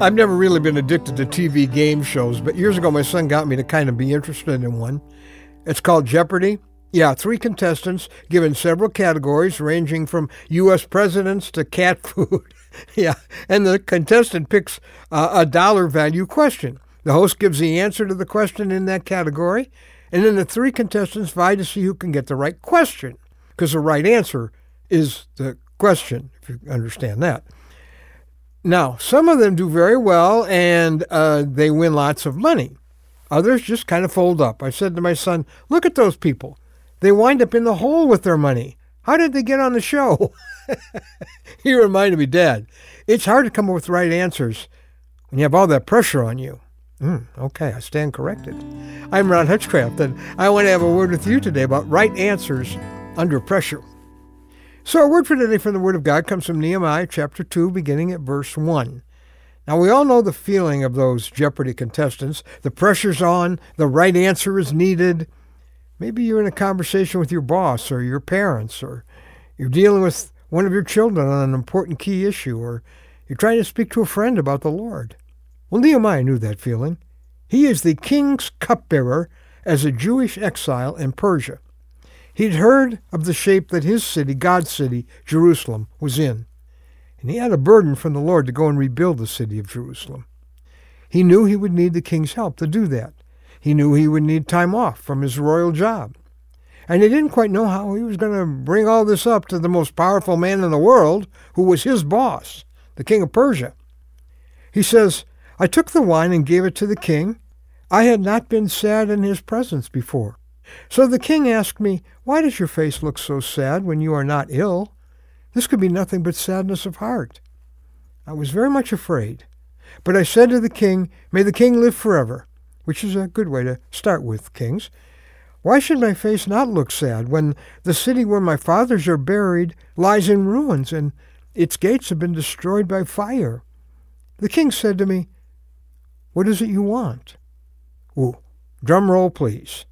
I've never really been addicted to TV game shows, but years ago my son got me to kind of be interested in one. It's called Jeopardy! Yeah, three contestants given several categories ranging from U.S. presidents to cat food. yeah, and the contestant picks uh, a dollar value question. The host gives the answer to the question in that category, and then the three contestants vie to see who can get the right question, because the right answer is the question, if you understand that. Now, some of them do very well and uh, they win lots of money. Others just kind of fold up. I said to my son, Look at those people. They wind up in the hole with their money. How did they get on the show? he reminded me, Dad, it's hard to come up with the right answers when you have all that pressure on you. Mm, okay, I stand corrected. I'm Ron Hutchcraft, and I want to have a word with you today about right answers under pressure. So, our word for today from the Word of God comes from Nehemiah chapter 2, beginning at verse 1. Now, we all know the feeling of those Jeopardy contestants. The pressure's on, the right answer is needed. Maybe you're in a conversation with your boss or your parents, or you're dealing with one of your children on an important key issue, or you're trying to speak to a friend about the Lord. Well, Nehemiah knew that feeling. He is the king's cupbearer as a Jewish exile in Persia. He'd heard of the shape that his city, God's city, Jerusalem, was in, and he had a burden from the Lord to go and rebuild the city of Jerusalem. He knew he would need the king's help to do that. He knew he would need time off from his royal job. And he didn't quite know how he was going to bring all this up to the most powerful man in the world, who was his boss, the king of Persia. He says, I took the wine and gave it to the king. I had not been sad in his presence before. So the king asked me, Why does your face look so sad when you are not ill? This could be nothing but sadness of heart. I was very much afraid. But I said to the king, May the king live forever, which is a good way to start with kings. Why should my face not look sad when the city where my fathers are buried lies in ruins and its gates have been destroyed by fire? The king said to me, What is it you want? Ooh, drum roll, please.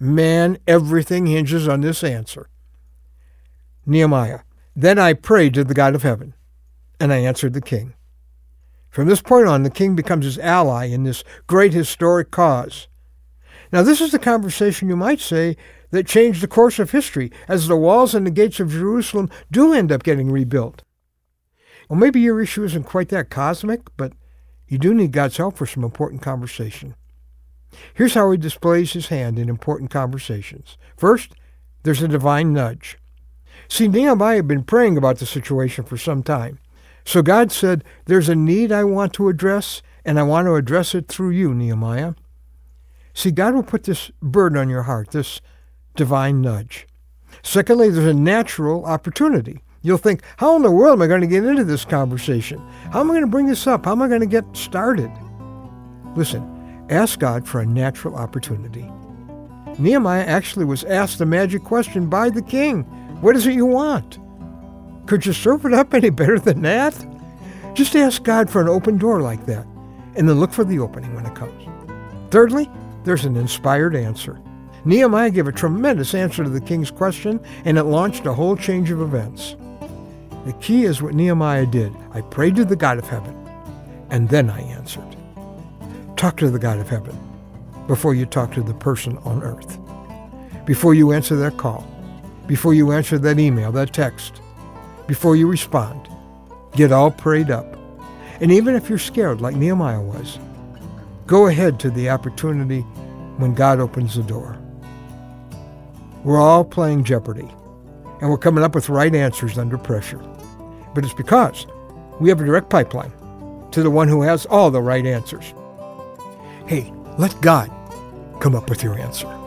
Man, everything hinges on this answer. Nehemiah. Then I prayed to the God of heaven, and I answered the king. From this point on, the king becomes his ally in this great historic cause. Now, this is the conversation, you might say, that changed the course of history, as the walls and the gates of Jerusalem do end up getting rebuilt. Well, maybe your issue isn't quite that cosmic, but you do need God's help for some important conversation. Here's how he displays his hand in important conversations. First, there's a divine nudge. See, Nehemiah had been praying about the situation for some time. So God said, There's a need I want to address, and I want to address it through you, Nehemiah. See, God will put this burden on your heart, this divine nudge. Secondly, there's a natural opportunity. You'll think, How in the world am I going to get into this conversation? How am I going to bring this up? How am I going to get started? Listen, Ask God for a natural opportunity. Nehemiah actually was asked the magic question by the king What is it you want? Could you serve it up any better than that? Just ask God for an open door like that, and then look for the opening when it comes. Thirdly, there's an inspired answer. Nehemiah gave a tremendous answer to the king's question, and it launched a whole change of events. The key is what Nehemiah did. I prayed to the God of heaven, and then I answered. Talk to the God of heaven before you talk to the person on earth. Before you answer that call. Before you answer that email, that text. Before you respond. Get all prayed up. And even if you're scared like Nehemiah was, go ahead to the opportunity when God opens the door. We're all playing Jeopardy, and we're coming up with right answers under pressure. But it's because we have a direct pipeline to the one who has all the right answers. Hey, let God come up with your answer.